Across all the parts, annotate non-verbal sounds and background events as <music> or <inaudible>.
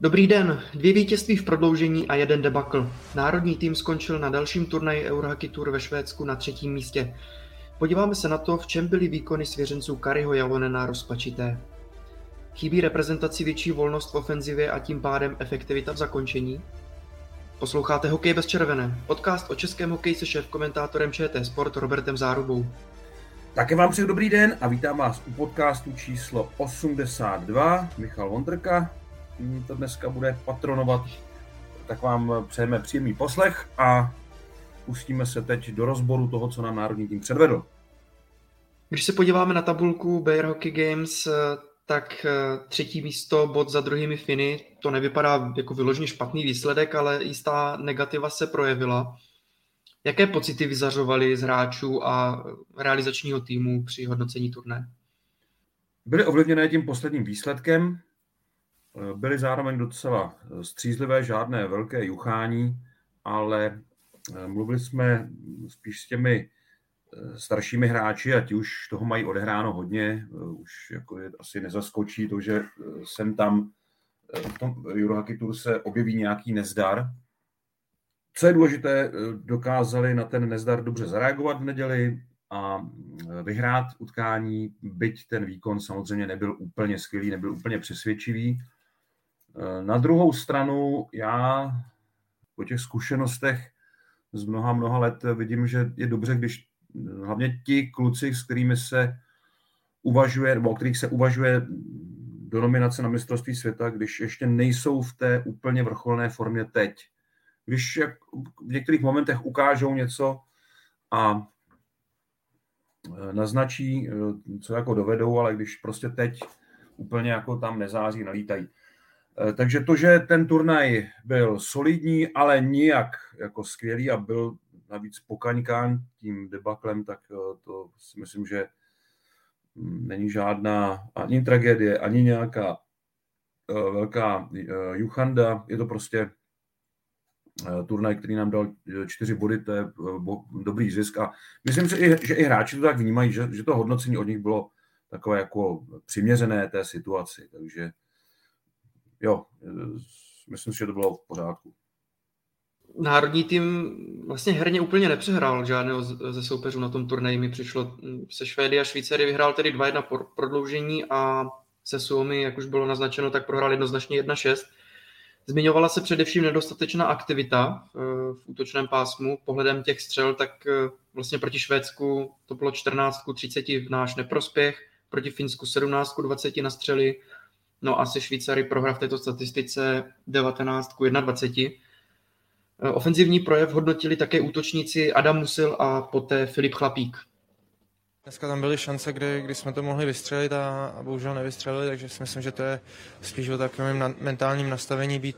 Dobrý den, dvě vítězství v prodloužení a jeden debakl. Národní tým skončil na dalším turnaji Eurohockey Tour ve Švédsku na třetím místě. Podíváme se na to, v čem byly výkony svěřenců Kariho Jalonena rozpačité. Chybí reprezentaci větší volnost v ofenzivě a tím pádem efektivita v zakončení? Posloucháte Hokej bez červené, podcast o českém hokeji se šéf-komentátorem ČT Sport Robertem Zárubou. Také vám přeju dobrý den a vítám vás u podcastu číslo 82. Michal Vondrka to dneska bude patronovat, tak vám přejeme příjemný poslech a pustíme se teď do rozboru toho, co nám národní tým předvedl. Když se podíváme na tabulku Bayer Hockey Games, tak třetí místo, bod za druhými Finy, to nevypadá jako vyloženě špatný výsledek, ale jistá negativa se projevila. Jaké pocity vyzařovaly z hráčů a realizačního týmu při hodnocení turné? Byly ovlivněné tím posledním výsledkem, byly zároveň docela střízlivé, žádné velké juchání, ale mluvili jsme spíš s těmi staršími hráči a ti už toho mají odehráno hodně, už jako je, asi nezaskočí to, že sem tam v tom Eurohockey Tour se objeví nějaký nezdar. Co je důležité, dokázali na ten nezdar dobře zareagovat v neděli a vyhrát utkání, byť ten výkon samozřejmě nebyl úplně skvělý, nebyl úplně přesvědčivý. Na druhou stranu já po těch zkušenostech z mnoha, mnoha let vidím, že je dobře, když hlavně ti kluci, s kterými se uvažuje, nebo o kterých se uvažuje do nominace na mistrovství světa, když ještě nejsou v té úplně vrcholné formě teď. Když v některých momentech ukážou něco a naznačí, co jako dovedou, ale když prostě teď úplně jako tam nezáří, nalítají. Takže to, že ten turnaj byl solidní, ale nijak jako skvělý a byl navíc pokaňkán tím debaklem, tak to si myslím, že není žádná ani tragédie, ani nějaká velká juchanda. Je to prostě turnaj, který nám dal čtyři body, to je dobrý zisk a myslím si, že i hráči to tak vnímají, že, že to hodnocení od nich bylo takové jako přiměřené té situaci, takže jo, myslím si, že to bylo v pořádku. Národní tým vlastně herně úplně nepřehrál žádného ze soupeřů na tom turnaji. Mi přišlo se Švédy a Švýcery vyhrál tedy 2-1 prodloužení a se Suomi, jak už bylo naznačeno, tak prohrál jednoznačně 1-6. Zmiňovala se především nedostatečná aktivita v útočném pásmu. Pohledem těch střel, tak vlastně proti Švédsku to bylo 14 30 v náš neprospěch, proti Finsku 17 20 na střely, No a se Švýcary prohra v této statistice 19 k 21. Ofenzivní projev hodnotili také útočníci Adam Musil a poté Filip Chlapík. Dneska tam byly šance, kdy, kdy jsme to mohli vystřelit a, a bohužel nevystřelili, takže si myslím, že to je spíš o takovém na, mentálním nastavení být,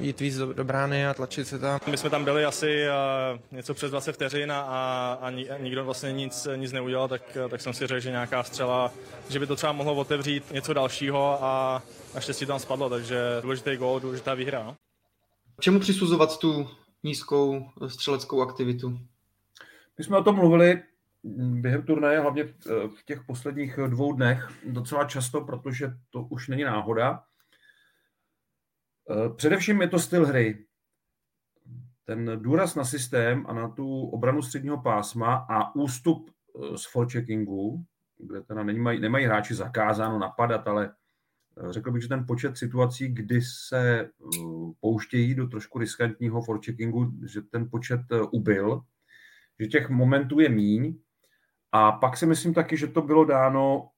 jít víc do, do brány a tlačit se tam. My jsme tam byli asi uh, něco přes 20 vteřin a, a, a nikdo vlastně nic, nic neudělal, tak, tak jsem si řekl, že nějaká střela, že by to třeba mohlo otevřít něco dalšího a naštěstí tam spadlo, takže důležitý gól, důležitá výhra. No. Čemu přisuzovat tu nízkou střeleckou aktivitu? My jsme o tom mluvili během turnaje, hlavně v těch posledních dvou dnech, docela často, protože to už není náhoda. Především je to styl hry. Ten důraz na systém a na tu obranu středního pásma a ústup z forecheckingu, kde teda nemají, nemají hráči zakázáno napadat, ale řekl bych, že ten počet situací, kdy se pouštějí do trošku riskantního forecheckingu, že ten počet ubyl, že těch momentů je míň a pak si myslím taky, že to bylo dáno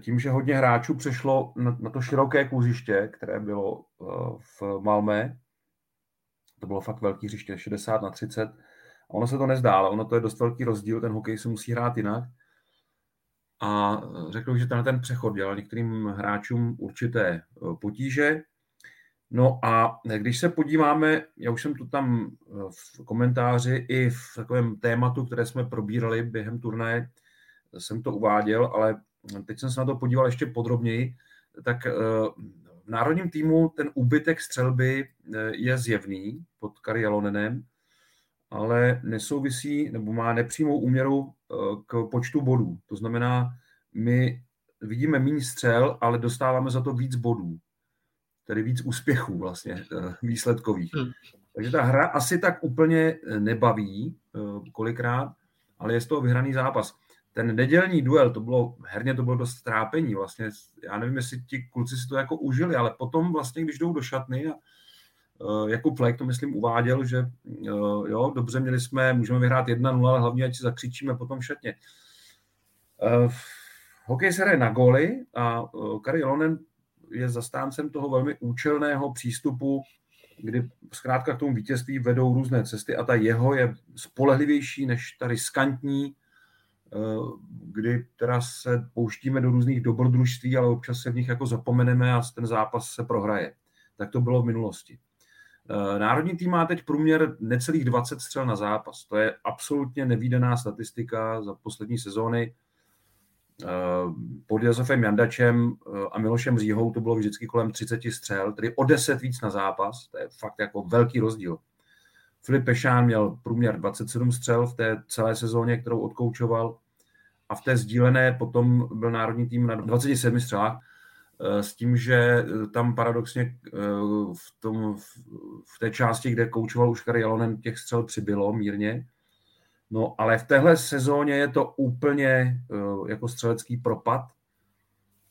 tím, že hodně hráčů přešlo na, to široké kluziště, které bylo v Malmé. To bylo fakt velký hřiště, 60 na 30. A ono se to nezdá, ale ono to je dost velký rozdíl, ten hokej se musí hrát jinak. A řekl bych, že tenhle ten přechod dělal některým hráčům určité potíže. No a když se podíváme, já už jsem to tam v komentáři i v takovém tématu, které jsme probírali během turnaje, jsem to uváděl, ale teď jsem se na to podíval ještě podrobněji, tak v národním týmu ten úbytek střelby je zjevný pod Kari Jalonenem, ale nesouvisí nebo má nepřímou úměru k počtu bodů. To znamená, my vidíme méně střel, ale dostáváme za to víc bodů. Tedy víc úspěchů vlastně eh, výsledkových. Hmm. Takže ta hra asi tak úplně eh, nebaví eh, kolikrát, ale je z toho vyhraný zápas. Ten nedělní duel, to bylo, herně to bylo dost trápení vlastně. Já nevím, jestli ti kluci si to jako užili, ale potom vlastně, když jdou do šatny a jako Fleck to myslím uváděl, že jo, dobře měli jsme, můžeme vyhrát 1-0, ale hlavně ať si zakřičíme potom v šatně hokej se hraje na góly a Kari Lonen je zastáncem toho velmi účelného přístupu, kdy zkrátka k tomu vítězství vedou různé cesty a ta jeho je spolehlivější než ta riskantní, uh, kdy teda se pouštíme do různých dobrodružství, ale občas se v nich jako zapomeneme a ten zápas se prohraje. Tak to bylo v minulosti. Uh, národní tým má teď průměr necelých 20 střel na zápas. To je absolutně nevýdaná statistika za poslední sezóny. Eh, pod Josefem Jandačem eh, a Milošem Říhou to bylo vždycky kolem 30 střel, tedy o 10 víc na zápas, to je fakt jako velký rozdíl. Filip Pešán měl průměr 27 střel v té celé sezóně, kterou odkoučoval a v té sdílené potom byl národní tým na 27 střelách, eh, s tím, že tam paradoxně v, tom, v té části, kde koučoval už Jalonen, těch střel přibylo mírně, No, ale v téhle sezóně je to úplně uh, jako střelecký propad.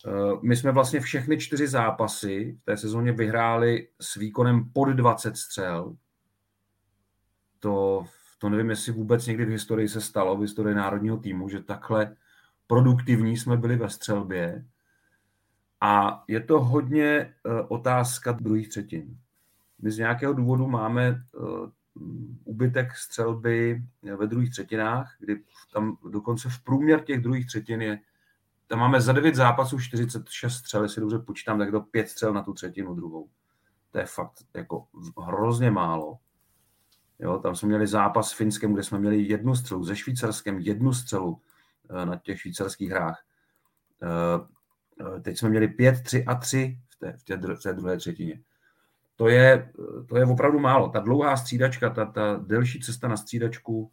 Uh, my jsme vlastně všechny čtyři zápasy v té sezóně vyhráli s výkonem pod 20 střel. To, to nevím, jestli vůbec někdy v historii se stalo, v historii národního týmu, že takhle produktivní jsme byli ve střelbě. A je to hodně uh, otázka druhých třetin. My z nějakého důvodu máme úbytek střelby ve druhých třetinách, kdy tam dokonce v průměr těch druhých třetin je, tam máme za 9 zápasů 46 střel, jestli dobře počítám, tak do 5 střel na tu třetinu druhou. To je fakt jako hrozně málo. Jo, tam jsme měli zápas s Finskem, kde jsme měli jednu střelu, ze Švýcarskem jednu střelu eh, na těch švýcarských hrách. Eh, eh, teď jsme měli 5, 3 a 3 v té, v té, v té druhé třetině to je, to je opravdu málo. Ta dlouhá střídačka, ta, ta delší cesta na střídačku,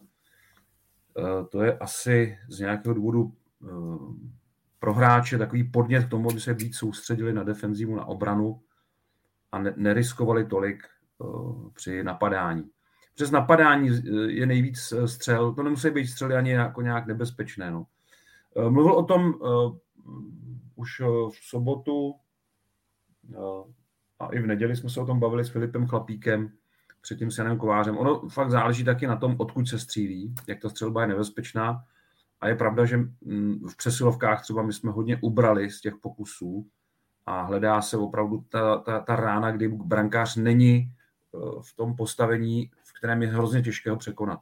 eh, to je asi z nějakého důvodu eh, pro hráče takový podnět k tomu, aby se víc soustředili na defenzivu, na obranu a ne, neriskovali tolik eh, při napadání. Přes napadání je nejvíc střel, to nemusí být střely ani jako nějak nebezpečné. No. Mluvil o tom už v sobotu a i v neděli jsme se o tom bavili s Filipem Chlapíkem, předtím s Janem Kovářem. Ono fakt záleží taky na tom, odkud se střílí, jak ta střelba je nebezpečná. A je pravda, že mm, v přesilovkách třeba my jsme hodně ubrali z těch pokusů a hledá se opravdu ta, ta, ta rána, kdy brankář není e, v tom postavení, v kterém je hrozně těžké ho překonat.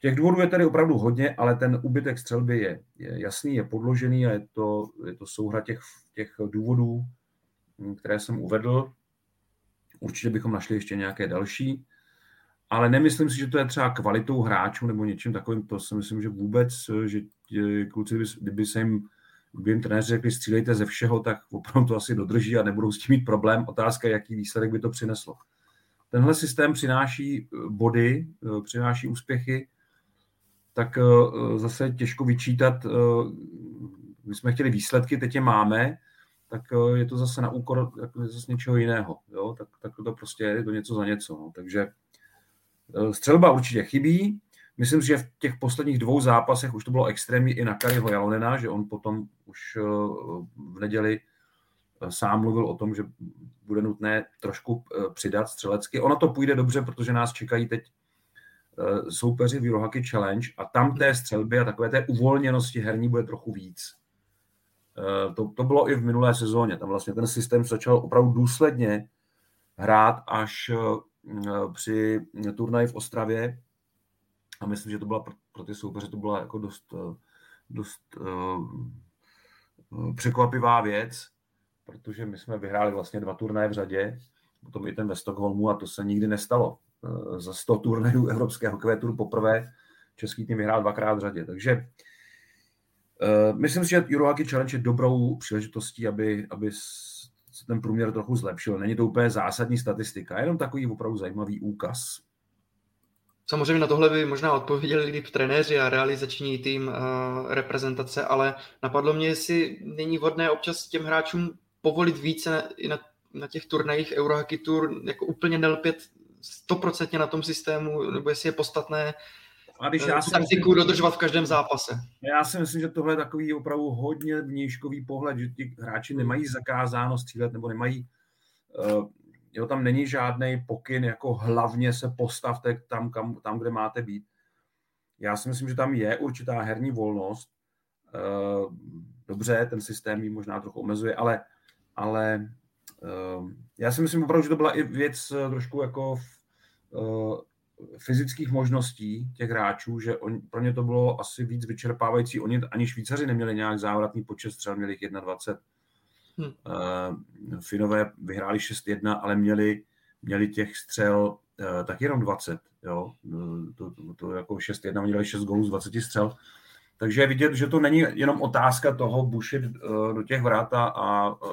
Těch důvodů je tady opravdu hodně, ale ten úbytek střelby je, je jasný, je podložený a je to, je to souhra těch, těch důvodů, které jsem uvedl. Určitě bychom našli ještě nějaké další, ale nemyslím si, že to je třeba kvalitou hráčů nebo něčím takovým. To si myslím, že vůbec, že kluci, kdyby se jim kdyby jim trenéři řekli, střílejte ze všeho, tak opravdu to asi dodrží a nebudou s tím mít problém. Otázka je, jaký výsledek by to přineslo. Tenhle systém přináší eh, body, eh, přináší úspěchy, tak eh, zase těžko vyčítat. My jsme chtěli výsledky, teď je máme, tak eh, je to zase na úkor zase něčeho jiného. Jo? Tak, tak to prostě je to něco za něco. No. Takže eh, střelba určitě chybí. Myslím si, že v těch posledních dvou zápasech už to bylo extrémní i na Kariho Jalonena, že on potom už eh, v neděli sám mluvil o tom, že bude nutné trošku přidat střelecky. Ono to půjde dobře, protože nás čekají teď soupeři v Eurohockey Challenge a tam té střelby a takové té uvolněnosti herní bude trochu víc. Eh, to, to bylo i v minulé sezóně. Tam vlastně ten systém začal opravdu důsledně hrát až eh, při turnaji v Ostravě. A myslím, že to byla pro ty soupeře to byla jako dost, eh, dost uh, překvapivá věc. protože my jsme vyhráli vlastně dva turnaje v řadě, potom i ten ve Stockholmu a to se nikdy nestalo. Eh, za 100 turnajů Evropského hokejové poprvé český tým vyhrál dvakrát v řadě. Takže uh, myslím si, že Eurohockey Challenge je dobrou příležitostí, aby, aby se ten průměr trochu zlepšil. Není to úplně zásadní statistika, jenom takový opravdu zajímavý úkaz. Samozřejmě na tohle by možná odpověděli líp trenéři a realizační tým uh, reprezentace, ale napadlo mě, jestli není vhodné občas těm hráčům povolit více i na, na těch turnajích Eurohockey Tour, jako úplně nelpět stoprocentně na tom systému, nebo jestli je podstatné a když já si taktiku myslím, dodržovat v každém zápase. Já si myslím, že tohle je takový opravdu hodně vnějškový pohled, že ti hráči nemají zakázáno střílet nebo nemají, uh, jo, tam není žádný pokyn, jako hlavně se postavte tam, kam, tam, kde máte být. Já si myslím, že tam je určitá herní volnost. Uh, dobře, ten systém ji možná trochu omezuje, ale, ale uh, já si myslím opravdu, že to byla i věc trošku jako v, fyzických možností těch hráčů, že on, pro ně to bylo asi víc vyčerpávající. Oni ani Švýcaři neměli nějak závratný počet střel, měli jich 21. Hmm. Uh, Finové vyhráli 6-1, ale měli, měli těch střel uh, tak jenom 20. Jo? To, to, to jako 6-1, oni dali 6 gólů z 20 střel. Takže je vidět, že to není jenom otázka toho bušit uh, do těch vrat a,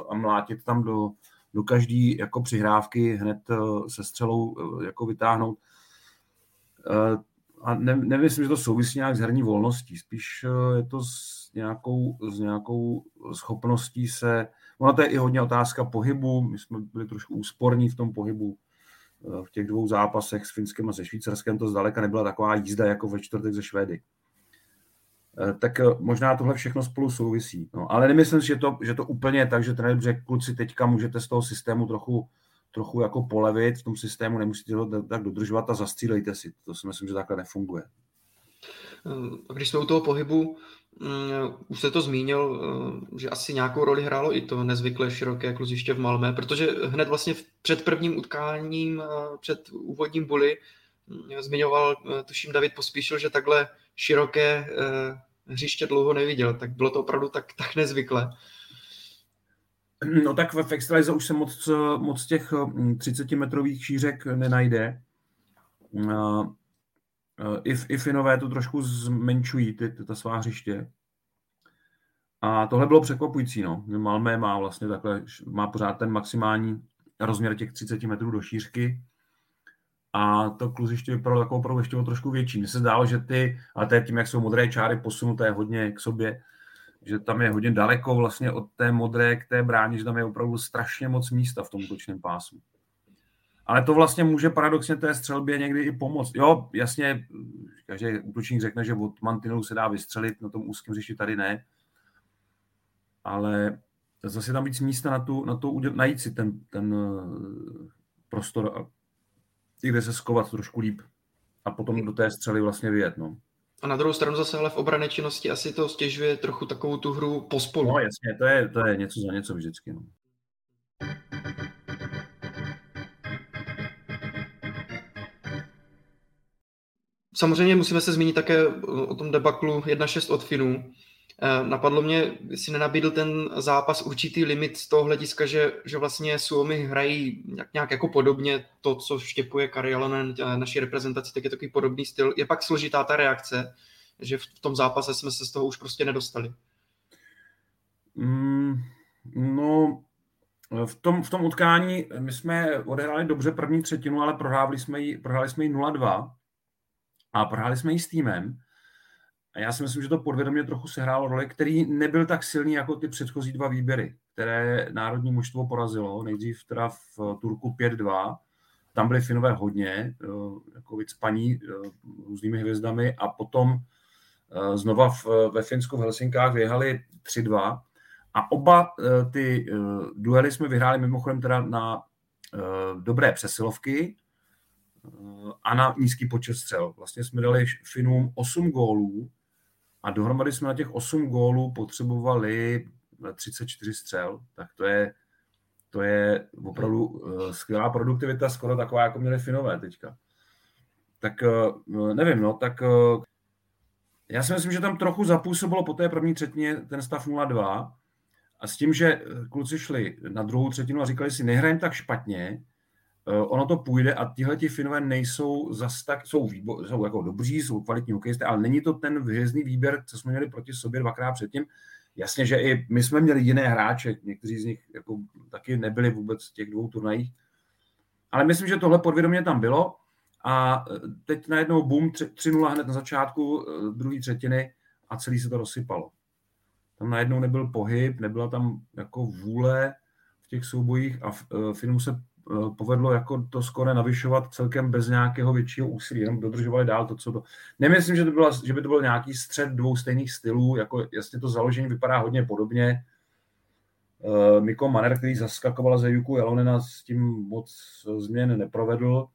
a mlátit tam do, do každé jako přihrávky hned uh, se střelou uh, jako vytáhnout a ne, nemyslím, že to souvisí nějak s herní volností, spíš eh, je to s nějakou, s nějakou schopností se, ono to je i hodně otázka pohybu, my jsme byli trošku úsporní v tom pohybu, eh, v těch dvou zápasech s Finskem a se Švýcarskem to zdaleka nebyla taková jízda jako ve čtvrtek ze Švédy. Tak možná tohle všechno spolu souvisí. No, ale nemyslím že to, že to úplně je tak, že trenér řekl, kluci, teďka můžete z toho systému trochu trochu jako polevit v tom systému, nemusíte ho tak dodržovat a zastřílejte si. To si myslím, že takhle nefunguje. A když jsme u toho pohybu, mm, už jste to zmínil, eh, že asi nějakou roli hrálo i to nezvyklé široké kluziště v Malmé, protože hned vlastně před prvním utkáním, eh, před úvodním buly, mm, zmiňoval, eh, tuším, David Pospíšil, že takhle široké hřiště dlouho neviděl, tak bylo to opravdu tak, tak nezvyklé. No tak v Extralize už se moc, moc těch 30-metrových hm, šířek nenajde. I, I Finové to trošku zmenšují, ty, ty, ta svá hřiště. A tohle bylo překvapující. No. Malmé má vlastně takhle, má pořád ten maximální rozměr těch 30 metrů do šířky. A to kluziště vypadalo takovou opravdu ještě trošku větší. Mně se zdálo, že ty, ale to je tím, jak jsou modré čáry posunuté hodně k sobě, že tam je hodně daleko vlastně od té modré k té bráně, že tam je opravdu strašně moc místa v tom útočném pásu. Ale to vlastně může paradoxně té střelbě někdy i pomoct. Jo, jasně, každý útočník řekne, že od mantinelu se dá vystřelit, na tom úzkém řeši tady ne. Ale zase tam víc místa na, tu, na to najít si ten, ten eh, prostor a kde se skovat trošku líp. A potom do té střely vlastně vyjet. No. A na druhou stranu zase ale v obrané činnosti asi to stěžuje trochu takovou tu hru pospolu. No jasně, to je, to je něco za něco vždycky. No. Samozřejmě musíme se zmínit také o tom debaklu 1-6 od Finů. Eh, napadlo mě, si nenabídl ten zápas určitý limit z toho hlediska, že, že vlastně Suomi hrají nějak, nějak jako podobně to, co štěpuje Kari Alonen eh, naší reprezentaci, tak je takový podobný styl. Je pak složitá ta reakce, že v tom zápase jsme se z toho už prostě nedostali. Mm, no, v tom, v tom utkání my jsme odehráli dobře první třetinu, ale prohráli jsme ji, prohráli jsme ji 0-2 a prohráli jsme ji s týmem, a já si myslím, že to podvědomě trochu sehrálo roli, který nebyl tak silný jako ty předchozí dva výběry, které národní mužstvo porazilo. Nejdřív teda v Turku 5-2, tam byly Finové hodně, eh, jako paní eh, různými hvězdami a potom eh, znova v, ve Finsku v Helsinkách vyjehali 3-2 a oba ty duely jsme vyhráli mimochodem teda na dobré přesilovky a na nízký počet střel. Vlastně jsme dali Finům 8 gólů a dohromady jsme na těch 8 gólů potřebovali 34 střel, tak to je, to je opravdu uh, skvělá produktivita, skoro taková, jako měli Finové teďka. Tak uh, nevím, no, tak uh, já si myslím, že tam trochu zapůsobilo po té první třetině ten stav 0-2 A s tím, že kluci šli na druhou třetinu a říkali si, nehrajeme tak špatně, ono to půjde a tihle ti Finové nejsou zas tak, jsou, výbo, jsou jako dobří, jsou kvalitní hokejisté, ale není to ten hvězdný výběr, co jsme měli proti sobě dvakrát předtím. Jasně, že i my jsme měli jiné hráče, někteří z nich jako taky nebyli vůbec v těch dvou turnajích, ale myslím, že tohle podvědomě tam bylo a teď najednou boom 3-0 hned na začátku druhé třetiny a celý se to rozsypalo. Tam najednou nebyl pohyb, nebyla tam jako vůle v těch soubojích a Finům se Eh, povedlo jako to skore navyšovat celkem bez nějakého většího úsilí, jenom dodržovali dál to, co to... Nemyslím, že, to byla, že by to byl nějaký střed dvou stejných stylů, jako jasně to založení vypadá hodně podobně. Uh, Miko Maner, který zaskakoval za Juku Jelonena, s tím moc změn neprovedl,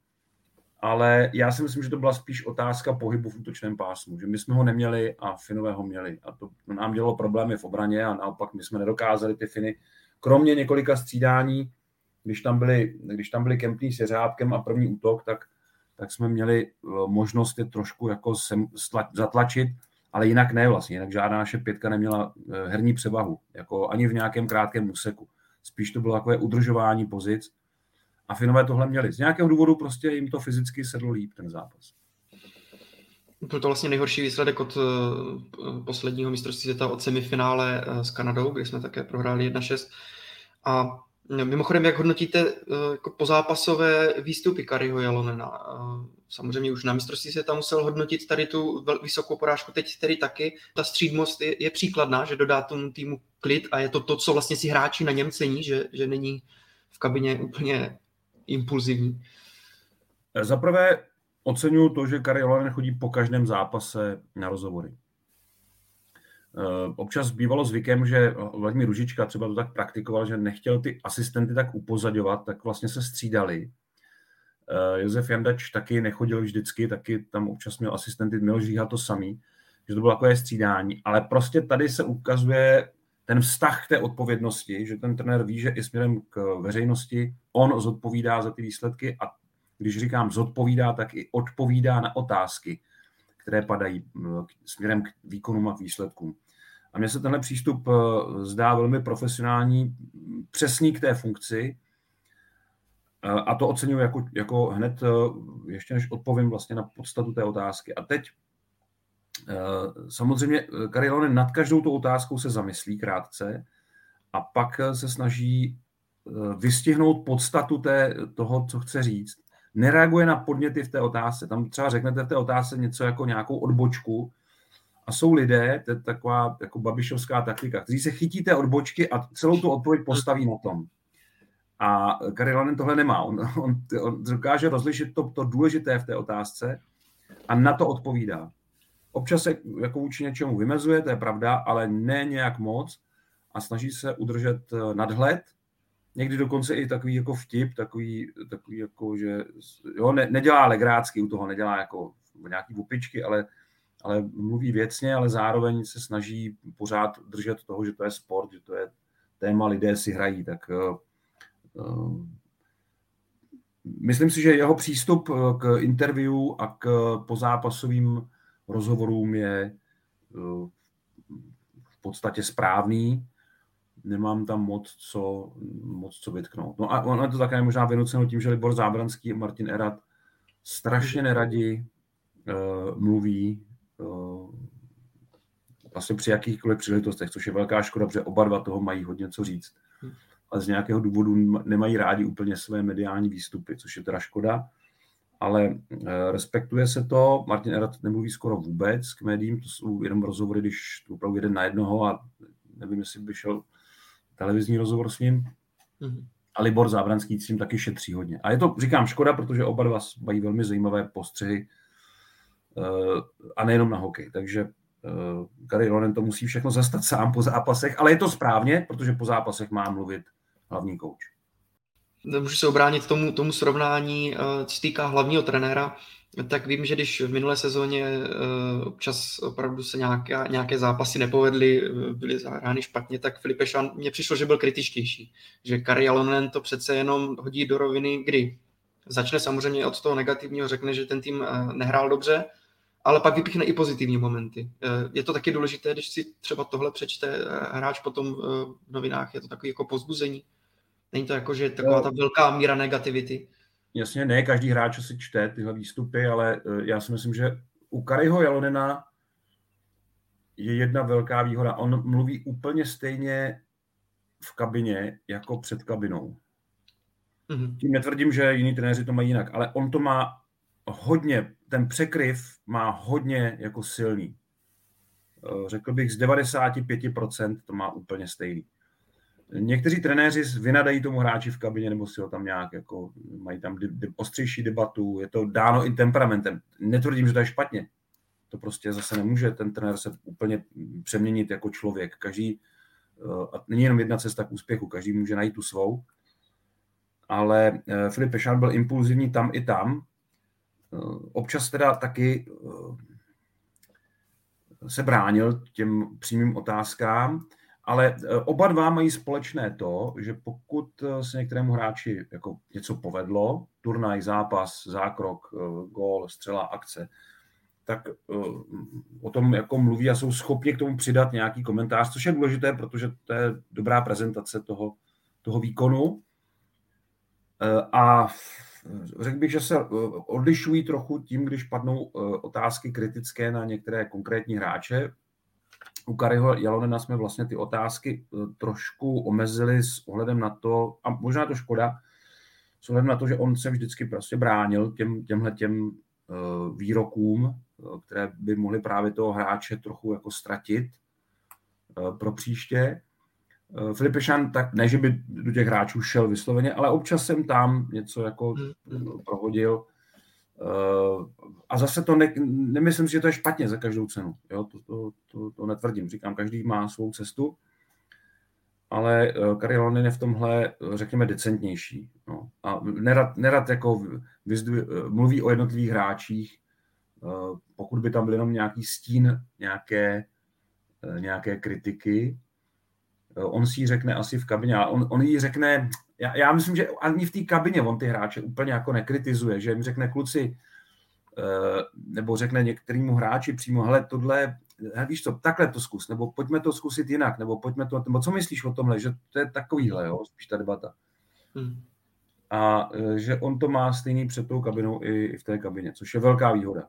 ale já si myslím, že to byla spíš otázka pohybu v útočném pásmu, že my jsme ho neměli a Finové ho měli a to nám dělalo problémy v obraně a naopak my jsme nedokázali ty Finy, kromě několika střídání, když tam byli, když tam byli Kempný s Jeřábkem a první útok, tak, tak jsme měli eh, možnost je trošku jako sem, zatlačit, ale jinak ne vlastně, jinak žádná naše pětka neměla eh, herní převahu, jako ani v nějakém krátkém úseku. Spíš to bylo takové udržování pozic a Finové tohle měli. Z nějakého důvodu prostě jim to fyzicky sedlo líp, ten zápas. Byl to vlastně nejhorší výsledek od uh, posledního mistrovství světa od semifinále s Kanadou, kde jsme také prohráli 1-6. A Mimochodem, jak hodnotíte eh, jako pozápasové výstupy Kariho Jalonena? Eh, samozřejmě už na mistrovství se tam musel hodnotit tady tu vysokou porážku, teď tedy taky. Ta střídmost je, je příkladná, že dodá tomu týmu klid a je to to, co vlastně si hráči na něm cení, že, že není v kabině úplně impulzivní. Za prvé oceňuju to, že Kari Jalonen chodí po každém zápase na rozhovory. Eh, občas bývalo zvykem, že Vladimír Ružička třeba to tak praktikoval, že nechtěl ty asistenty tak upozadovat, tak vlastně se střídali. Eh, Josef Jandač taky nechodil vždycky, taky tam občas měl asistenty, měl říkat to samý, že to bylo takové střídání, ale prostě tady se ukazuje ten vztah k té odpovědnosti, že ten trenér ví, že i směrem k veřejnosti on zodpovídá za ty výsledky a když říkám zodpovídá, tak i odpovídá na otázky, které padají eh, směrem k výkonům a výsledkům. A mně se tenhle přístup eh, zdá velmi profesionální, přesný k té funkci. Eh, a to oceňuji jako, jako hned, ještě než odpovím vlastně na podstatu té otázky. A teď samozřejmě Karilonen nad každou tou otázkou se zamyslí krátce a pak se snaží vystihnout podstatu té, toho, co chce říct nereaguje na podněty v té otázce. Tam třeba řeknete v té otázce něco jako nějakou odbočku a jsou lidé, to je taková jako babišovská taktika, kteří se chytí té odbočky a celou tu odpověď postaví na tom. A Karilanen tohle nemá. On, on, on dokáže rozlišit to, to důležité v té otázce a na to odpovídá. Občas se jako vůči něčemu vymezuje, to je pravda, ale ne nějak moc a snaží se udržet nadhled někdy dokonce i takový jako vtip, takový, takový jako, že jo, ne, nedělá legrácky u toho, nedělá jako nějaký vupičky, ale, ale mluví věcně, ale zároveň se snaží pořád držet toho, že to je sport, že to je téma, lidé si hrají, tak uh, uh, myslím si, že jeho přístup k interview a k pozápasovým rozhovorům je v podstatě správný nemám tam moc co, moc co vytknout. No a ono je to také možná vynuceno tím, že Libor Zábranský a Martin Erat strašně neradi mluví vlastně při jakýchkoliv příležitostech, což je velká škoda, protože oba dva toho mají hodně co říct. Ale z nějakého důvodu nemají rádi úplně své mediální výstupy, což je teda škoda. Ale uh, respektuje se to. Martin Erat nemluví skoro vůbec k médiím, to jsou jenom rozhovory, když to opravdu jeden na jednoho a nevím, jestli by šel televizní rozhovor s ním. Mm-hmm. A Libor Zábranský s tím taky šetří hodně. A je to, říkám, škoda, protože oba dva mají velmi zajímavé postřehy a nejenom na hokej. Takže uh, Gary Ronen to musí všechno zastat sám po zápasech, ale je to správně, protože po zápasech má mluvit hlavní kouč. Můžu se obránit tomu, tomu srovnání, uh, co se týká hlavního trenéra tak vím, že když v minulé sezóně občas opravdu se nějaké, nějaké zápasy nepovedly, eh, byly zahrány špatně, tak Filipe Šan mně přišlo, že byl kritičtější. Že Kari Alonen to přece jenom hodí do roviny, kdy začne samozřejmě od toho negativního, řekne, že ten tým nehrál dobře, ale pak vypíchne i pozitivní momenty. Je to taky důležité, když si třeba tohle přečte hráč potom v novinách, je to takový jako pozbuzení. Není to jako, že taková ta velká míra negativity. Jasně, ne každý hráč si čte tyhle výstupy, ale já si myslím, že u Kariho Jalonena je jedna velká výhoda. On mluví úplně stejně v kabině jako před kabinou. Mm-hmm. Tím netvrdím, že jiní trenéři to mají jinak, ale on to má hodně, ten překryv má hodně jako silný. Eh, řekl bych, z 95% to má úplně stejný. Někteří trenéři vynadají tomu hráči v kabině nebo si ho tam nějak, jako, mají tam ostřejší debatu, je to dáno i temperamentem. Netvrdím, že to je špatně. To prostě zase nemůže ten trenér se úplně přeměnit jako člověk. Každý, eh, a není jenom jedna cesta k úspěchu, každý může najít tu svou. Ale eh, Filip Pešán byl impulzivní tam i tam. Eh, občas teda taky se bránil těm přímým otázkám, ale oba dva mají společné to, že pokud se některému hráči jako něco povedlo, turnaj, zápas, zákrok, gól, střela, akce, tak o tom jako mluví a jsou schopni k tomu přidat nějaký komentář, což je důležité, protože to je dobrá prezentace toho, toho výkonu. A řekl bych, že se odlišují trochu tím, když padnou uh, otázky kritické na některé konkrétní hráče. U Kariho Jalonena jsme vlastně ty otázky trošku omezili s ohledem na to, a možná to škoda, s ohledem na to, že on se vždycky prostě bránil těm, těmhle těm výrokům, které by mohly právě toho hráče trochu jako ztratit eh, pro příště. Eh, Filip Pešan, tak ne, že by do těch hráčů šel vysloveně, ale občas jsem tam něco jako hmm, hmm. prohodil. Eh, a zase to ne, nemyslím že to je špatně za každou cenu. Jo? To, to, to, to netvrdím. Říkám, každý má svou cestu, ale Karel je v tomhle, řekněme, decentnější. No. A nerad, nerad jako vyzdvě, mluví o jednotlivých hráčích, Eh, pokud by tam byl jenom nějaký stín nějaké, eh, nějaké kritiky, eh, on si ji řekne asi v kabině, ale on, on jí řekne, já, já myslím, že ani v té kabině on ty hráče úplně jako nekritizuje, že jim řekne kluci, nebo řekne některému hráči přímo, hele, tohle, hele, víš co, takhle to zkus, nebo pojďme to zkusit jinak, nebo pojďme to, nebo co myslíš o tomhle, že to je takovýhle, jo, spíš ta debata. Hmm. A že on to má stejný před tou kabinou i, i v té kabině, což je velká výhoda.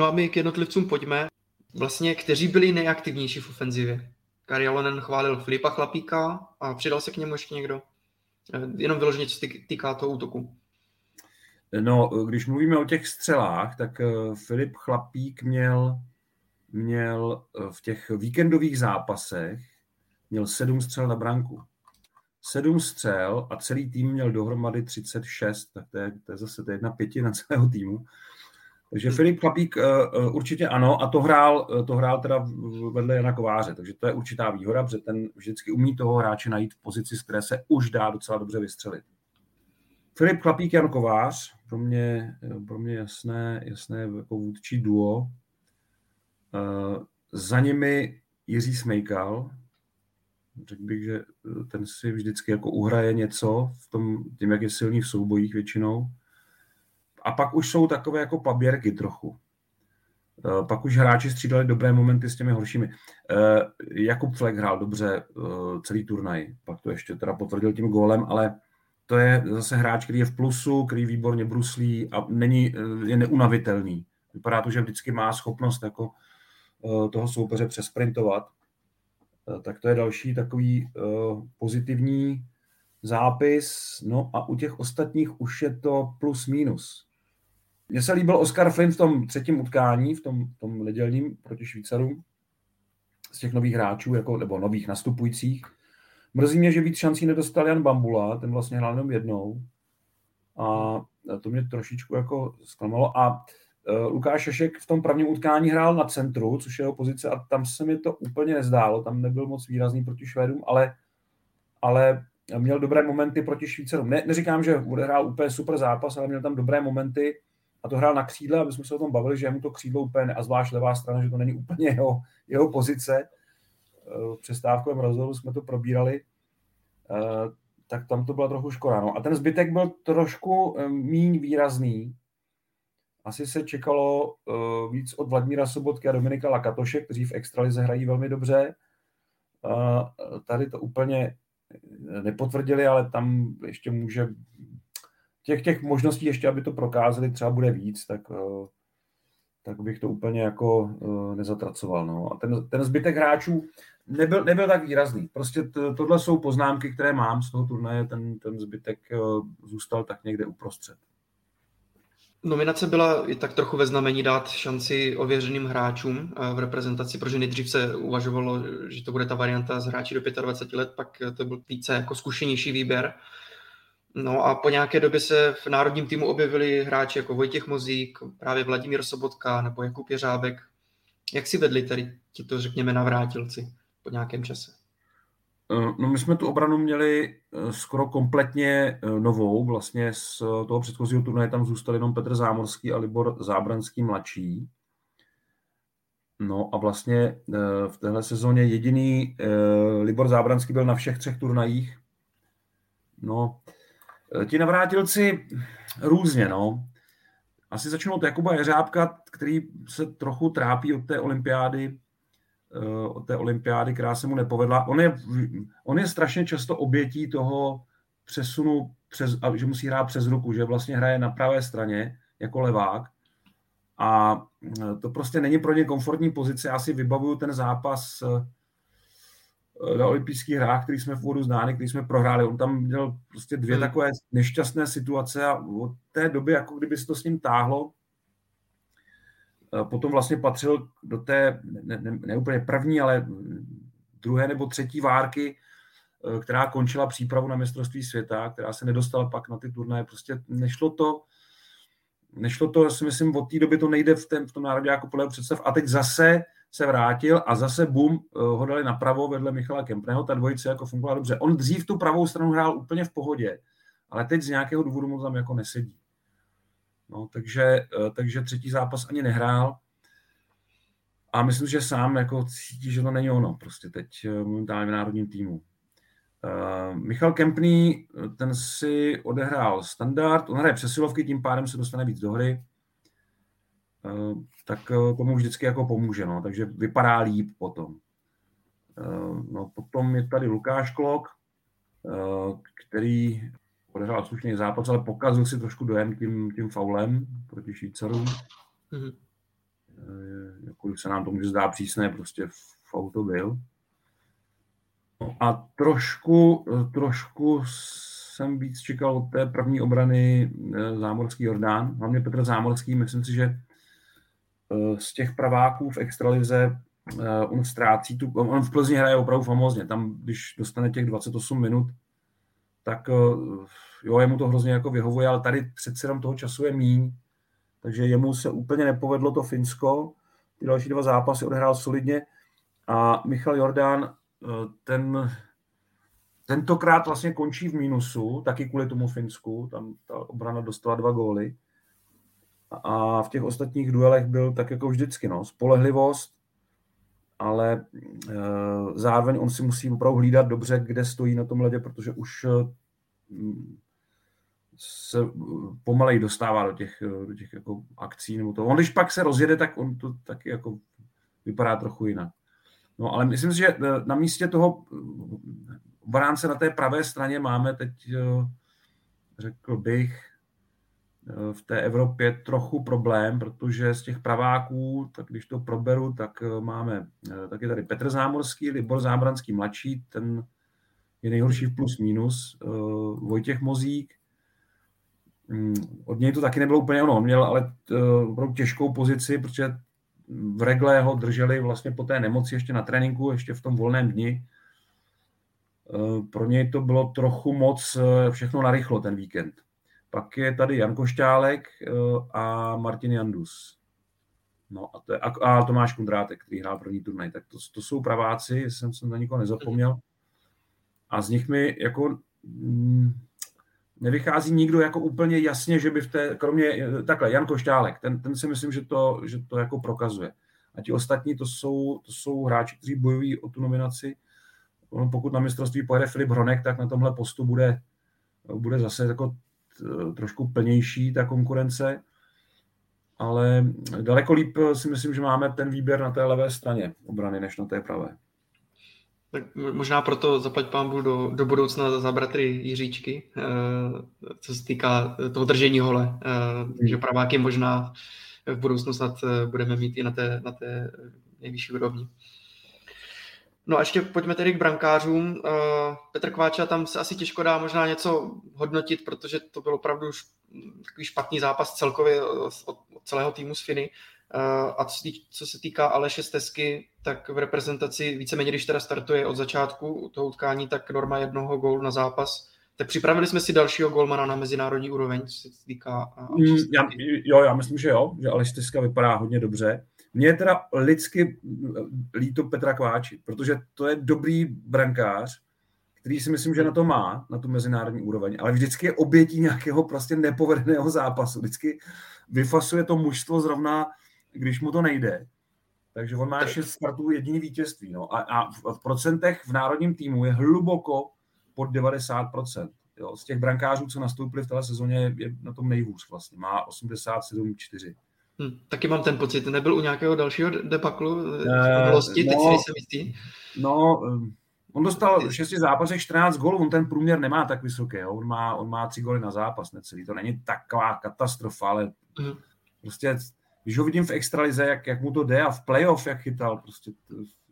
No a my k jednotlivcům pojďme. Vlastně, kteří byli nejaktivnější v ofenzivě? Kari Alonen chválil Filipa Chlapíka a přidal se k němu ještě někdo? Eh, jenom vyloženě, co týká toho útoku. No, když mluvíme o těch střelách, tak eh, Filip Chlapík měl, měl eh, v těch víkendových zápasech měl sedm střel na branku sedm střel a celý tým měl dohromady 36, tak to je, to je zase to je jedna pětina <laughs> celého týmu. Takže hmm. Filip Klapík uh, uh, určitě ano a to hrál, uh, to hrál teda vedle Jana Kováře, takže to je určitá výhoda, protože ten vždycky umí toho hráče najít v pozici, z které se už dá docela dobře vystřelit. Filip Klapík, Jan Kovář, pro mě, pro mě jasné, jasné jako vůdčí duo. Za nimi Jiří Smejkal, Řekl bych, že eh, ten si vždycky jako uhraje něco v tom, tím, jak je silný v soubojích většinou. A pak už jsou takové jako paběrky trochu. Eh, pak už hráči střídali dobré momenty s těmi horšími. Eh, Jakub Fleck hrál dobře celý turnaj, pak to ještě teda potvrdil tím gólem, ale to je zase hráč, který je v plusu, který výborně bruslí a není, je neunavitelný. Vypadá to, že vždycky má schopnost jako toho soupeře přesprintovat. Eh, tak to je další takový pozitivní zápis. No a u těch ostatních už je to plus minus. Mně se líbil Oscar Flynn v tom třetím utkání, v tom, tom nedělním proti Švýcarům, z těch nových hráčů, jako, nebo nových nastupujících. Mrzí mě, že víc šancí nedostal Jan Bambula, ten vlastně hrál jenom jednou. A to mě trošičku jako zklamalo. A Eh, Lukáš Šešek v tom prvním utkání hrál na centru, což je jeho pozice a tam se mi to úplně nezdálo, tam nebyl moc výrazný proti Švédům, ale, ale měl dobré momenty proti Švýcarům. Ne, neříkám, že odehrál úplně super zápas, ale měl tam dobré momenty a to hrál na křídle, aby jsme se o tom bavili, že mu to křídlo úplně, ne, a zvlášť levá strana, že to není úplně jeho, jeho pozice. Eh, v přestávkovém rozhovoru jsme to probírali. Eh, tak tam to byla trochu škoda. No. A ten zbytek byl trošku míň výrazný. Asi se čekalo víc od Vladimíra Sobotky a Dominika Lakatoše, kteří v extralize hrají velmi dobře. Tady to úplně nepotvrdili, ale tam ještě může těch, těch možností ještě, aby to prokázali, třeba bude víc, tak, uh, tak bych to úplně jako uh, nezatracoval. No. A ten, ten zbytek hráčů nebyl, nebyl tak výrazný. Prostě to, tohle jsou poznámky, které mám z toho turnaje, ten, ten zbytek uh, zůstal tak někde uprostřed. Nominace byla i tak trochu ve znamení dát šanci ověřeným hráčům v reprezentaci, protože nejdřív se uvažovalo, že to bude ta varianta z hráči do 25 let, pak to byl více jako zkušenější výběr. No a po nějaké době se v národním týmu objevili hráči jako Vojtěch Mozík, právě Vladimír Sobotka nebo Jakub Jeřábek. Jak si vedli tady tito, řekněme, navrátilci po nějakém čase? Eh, no my jsme tu obranu měli eh, skoro kompletně eh, novou, vlastně z toho předchozího turnaje tam zůstal jenom Petr Zámorský a Libor Zábranský mladší. No a vlastně v téhle sezóně jediný Libor Zábranský byl na všech třech turnajích. No, ti navrátilci různě, no. Asi začnu od Jakuba Jeřábka, který se trochu trápí od té olympiády, Eh, od té olympiády, která se mu nepovedla. On je, on je strašně často obětí toho přesunu, přes, že musí hrát přes ruku, že vlastně hraje na pravé straně jako levák a eh, to prostě není pro ně komfortní pozice. Já si vybavuju ten zápas eh, na olympijských hrách, který jsme v úvodu ználi, který jsme prohráli. On tam měl prostě dvě hmm. takové nešťastné situace a od té doby, jako kdyby se to s ním táhlo, Potom vlastně patřil do té, ne, ne, ne úplně první, ale druhé nebo třetí várky, eh, která končila přípravu na mistrovství světa, která se nedostala pak na ty turnaje. Prostě nešlo to, nešlo to, já si myslím, od té doby to nejde v, tém, v tom národě jako podle představ. A teď zase se vrátil a zase bum, eh, ho dali napravo vedle Michala Kempného, ta dvojice jako fungovala dobře. On dřív tu pravou stranu hrál úplně v pohodě, ale teď z nějakého důvodu mu tam jako nesedí. No, takže, eh, takže třetí zápas ani nehrál. A myslím, že sám jako cítí, že to není ono prostě teď eh, momentálně v národním týmu. Michal Kempný, ten si odehrál standard, on hraje přesilovky, tím pádem se dostane víc do hry, tak uh, tomu vždycky jako pomůže, no, takže vypadá líp potom. Uh, no, potom je tady Lukáš Klok, který odehrál slušný zápas, ale pokazil si trošku dojem tím, tím faulem proti Švýcarům. Mm-hmm. Jakkoliv se nám to může zdá přísné, prostě faul to byl. No a trošku, trošku jsem víc čekal od té první obrany eh, Zámorský Jordán, hlavně Petr Zámorský, myslím si, že eh, z těch praváků v extralize on ztrácí tu, on v Plzni hraje opravdu famózně, tam když dostane těch 28 minut, tak eh, jo, jemu to hrozně jako vyhovuje, ale tady přece jenom toho času je míň, takže jemu se úplně nepovedlo to Finsko, ty další dva zápasy odehrál solidně. A Michal Jordán eh, ten tentokrát vlastně končí v mínusu, taky kvůli tomu Finsku, tam ta obrana dostala dva góly a v těch ostatních duelech byl tak jako vždycky, no, spolehlivost, ale e, zároveň on si musí opravdu hlídat dobře, kde stojí na tom ledě, protože už e, se pomalej dostává do těch, do těch jako akcí. Nebo to. On když pak se rozjede, tak on to taky jako vypadá trochu jinak. No ale myslím si, že na místě toho obránce na té pravé straně máme teď, řekl bych, v té Evropě trochu problém, protože z těch praváků, tak když to proberu, tak eh, máme, eh, tak je tady Petr Zámorský, Libor Zábranský mladší, ten je nejhorší v plus minus, eh, Vojtěch Mozík, mm, od něj to taky nebylo úplně ono, on měl ale opravdu těžkou pozici, protože v regle ho drželi vlastně po té nemoci ještě na tréninku, ještě v tom volném dni. Pro něj to bylo trochu moc všechno narychlo ten víkend. Pak je tady Jan Košťálek eh, a Martin Jandus. No a, to je, a Tomáš Kundrátek, který hrál první turnaj. Tak to, to jsou praváci, jsem se na nikoho nezapomněl. A z nich mi jako mm, nevychází nikdo jako úplně jasně, že by v té, kromě, eh, takhle, Jan Košťálek, ten, ten si myslím, že to, že to jako prokazuje. A ti ostatní to jsou, to jsou hráči, kteří bojují o tu nominaci. pokud na mistrovství pojede Filip Hronek, tak na tomhle postu bude, bude zase jako trošku plnější ta konkurence, ale daleko líp si myslím, že máme ten výběr na té levé straně obrany, než na té pravé. Tak možná proto zaplať pán do, do budoucna za bratry Jiříčky, eh, co se týká toho držení hole. Eh, takže praváky možná v budoucnu snad eh, budeme mít i na té, na té nejvyšší úrovni. No a ještě pojďme tedy k brankářům. Petr Kváča, tam se asi těžko dá možná něco hodnotit, protože to byl opravdu už takový špatný zápas celkově od, celého týmu z Finy. A co se týká Aleše Stesky, tak v reprezentaci víceméně, když teda startuje od začátku toho utkání, tak norma jednoho gólu na zápas. Tak připravili jsme si dalšího golmana na mezinárodní úroveň, co se týká... Mm, já, jo, já myslím, že jo, že Aleš Steska vypadá hodně dobře. Mně je teda lidsky líto Petra Kváči, protože to je dobrý brankář, který si myslím, že na to má, na tu mezinárodní úroveň, ale vždycky je obětí nějakého prostě nepovedeného zápasu. Vždycky vyfasuje to mužstvo zrovna když mu to nejde. Takže on má šest startů jediný vítězství. No. A, a v, v procentech v národním týmu je hluboko pod 90%. Jo. Z těch brankářů, co nastoupili v té sezóně, je na tom nejhůř vlastně. Má 87,4. Hmm, taky mám ten pocit. Nebyl u nějakého dalšího debaklu? Uh, no, teď si nejsem jistý. No, um, on dostal v šesti zápasech 14 gólů, on ten průměr nemá tak vysoký. Jo. On, má, on má tři góly na zápas, necelý. To není taková katastrofa, ale hmm. prostě když ho vidím v extralize, jak, jak mu to jde a v playoff, jak chytal, prostě,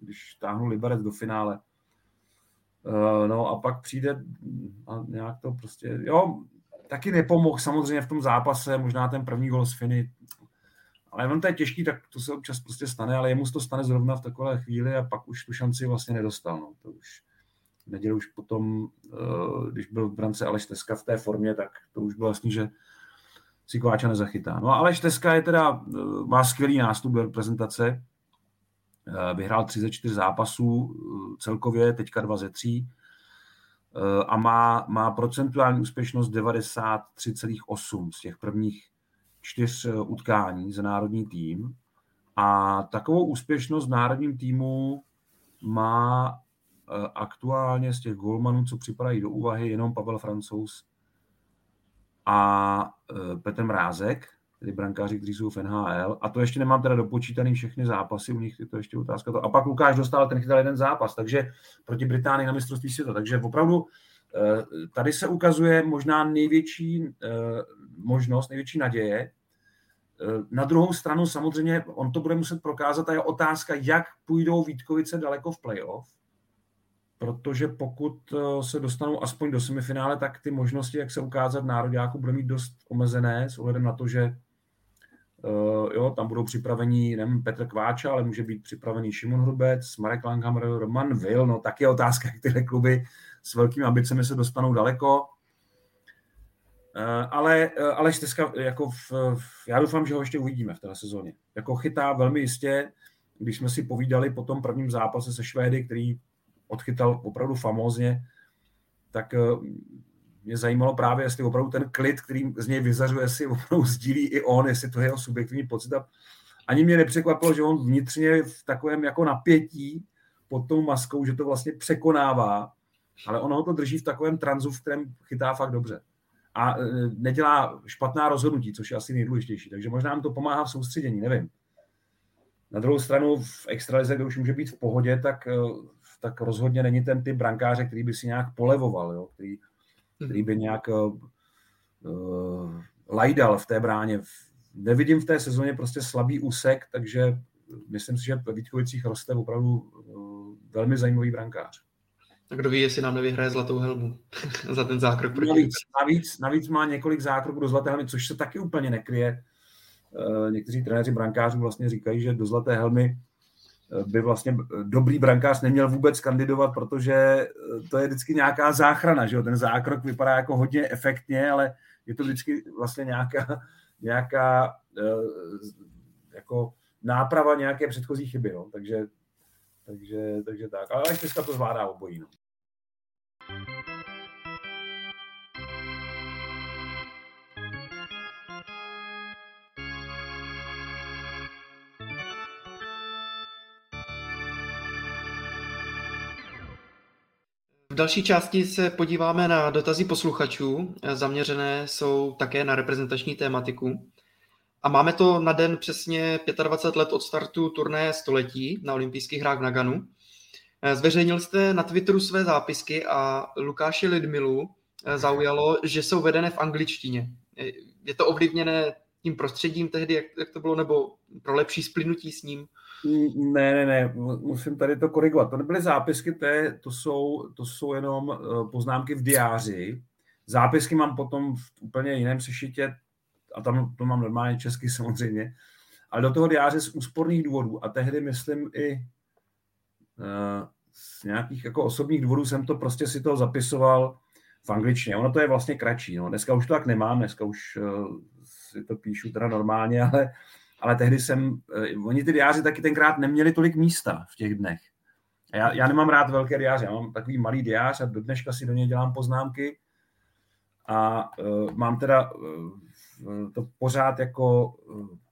když táhnu Liberec do finále. Uh, no a pak přijde a nějak to prostě, jo, taky nepomohl samozřejmě v tom zápase, možná ten první gol z Finy, ale on to je těžký, tak to se občas prostě stane, ale jemu se to stane zrovna v takové chvíli a pak už tu šanci vlastně nedostal. No. To už neděli už potom, uh, když byl v brance Aleš Teska v té formě, tak to už bylo vlastně, že si Kováča nezachytá. No ale Šteska je teda, eh, má skvělý nástup do reprezentace, eh, vyhrál 34 zápasů eh, celkově, teďka 2 ze 3 a má, má procentuální úspěšnost 93,8 z těch prvních čtyř utkání za národní tým. A takovou úspěšnost v národním týmu má aktuálně z těch golmanů, co připadají do úvahy, jenom Pavel Francouz a e, Petr Mrázek, tedy brankáři, kteří jsou v NHL. A to ještě nemám teda dopočítaný všechny zápasy, u nich je to ještě otázka. A pak Lukáš dostal, ten chytal jeden zápas, takže proti Británii na mistrovství světa. Takže opravdu tady se ukazuje možná největší možnost, největší naděje. Na druhou stranu samozřejmě on to bude muset prokázat a je otázka, jak půjdou Vítkovice daleko v playoff, protože pokud eh, se dostanou aspoň do semifinále, tak ty možnosti, jak se ukázat národňáku, bude mít dost omezené s ohledem na to, že uh, jo, tam budou připravení nevím, Petr Kváča, ale může být připravený Šimon Hrubec, Marek Langhammer, Roman Will, no tak je otázka, jak tyhle kluby s velkými ambicemi se dostanou daleko. Uh, ale uh, Aleš Teska, jako v, já doufám, že ho ještě uvidíme v této sezóně. Jako chytá velmi jistě, když jsme si povídali po tom prvním zápase se Švédy, který odchytal opravdu famózně, tak eh, mě zajímalo právě, jestli opravdu ten klid, který z něj vyzařuje, jestli opravdu sdílí i on, jestli to je jeho subjektivní pocit. A ani mě nepřekvapilo, že on vnitřně v takovém jako napětí pod tou maskou, že to vlastně překonává, ale ono ho to drží v takovém tranzu, v kterém chytá fakt dobře. A eh, nedělá špatná rozhodnutí, což je asi nejdůležitější. Takže možná nám to pomáhá v soustředění, nevím. Na druhou stranu v extralize, kde už může být v pohodě, tak eh, tak rozhodně není ten typ brankáře, který by si nějak polevoval, jo? Který, který by nějak uh, lajdal v té bráně. Nevidím v té sezóně prostě slabý úsek, takže myslím si, že ve Vítkovicích roste opravdu uh, velmi zajímavý brankář. A kdo ví, jestli nám nevyhraje zlatou helmu <laughs> za ten zákrok proti navíc, navíc, navíc má několik zákroků do zlaté helmy, což se taky úplně nekryje. Uh, někteří trenéři brankářů vlastně říkají, že do zlaté helmy by vlastně dobrý brankář neměl vůbec kandidovat, protože to je vždycky nějaká záchrana, že jo? ten zákrok vypadá jako hodně efektně, ale je to vždycky vlastně nějaká, <laughs> nějaká eh, jako náprava nějaké předchozí chyby, no. takže, takže, takže tak. Ale dneska to zvládá obojí. No. další části se podíváme na dotazy posluchačů. Zaměřené jsou také na reprezentační tématiku. A máme to na den přesně 25 let od startu turné století na olympijských hrách v Naganu. Zveřejnil jste na Twitteru své zápisky a Lukáši Lidmilu zaujalo, že jsou vedené v angličtině. Je to ovlivněné tím prostředím tehdy, jak, jak to bylo, nebo pro lepší splynutí s ním? Ne, ne, ne, musím tady to korigovat. To nebyly zápisky, to, je, to, jsou, to jsou jenom eh, poznámky v diáři. Zápisky mám potom v úplně jiném sešitě, a tam to mám normálně česky <laughs> samozřejmě, ale do toho diáře z úsporných důvodů. A tehdy myslím i uh, z nějakých jako osobních důvodů jsem to prostě si to zapisoval v angličtině. Ono to je vlastně kratší. No. Dneska už to tak nemám, dneska už uh, si to píšu teda normálně, <laughs> ale, ale tehdy jsem, uh, oni ty diáři taky tenkrát neměli tolik místa v těch dnech. Já, já nemám rád velké diáře, já mám takový malý diář a do dneška si do něj dělám poznámky a uh, mám teda uh, to pořád jako,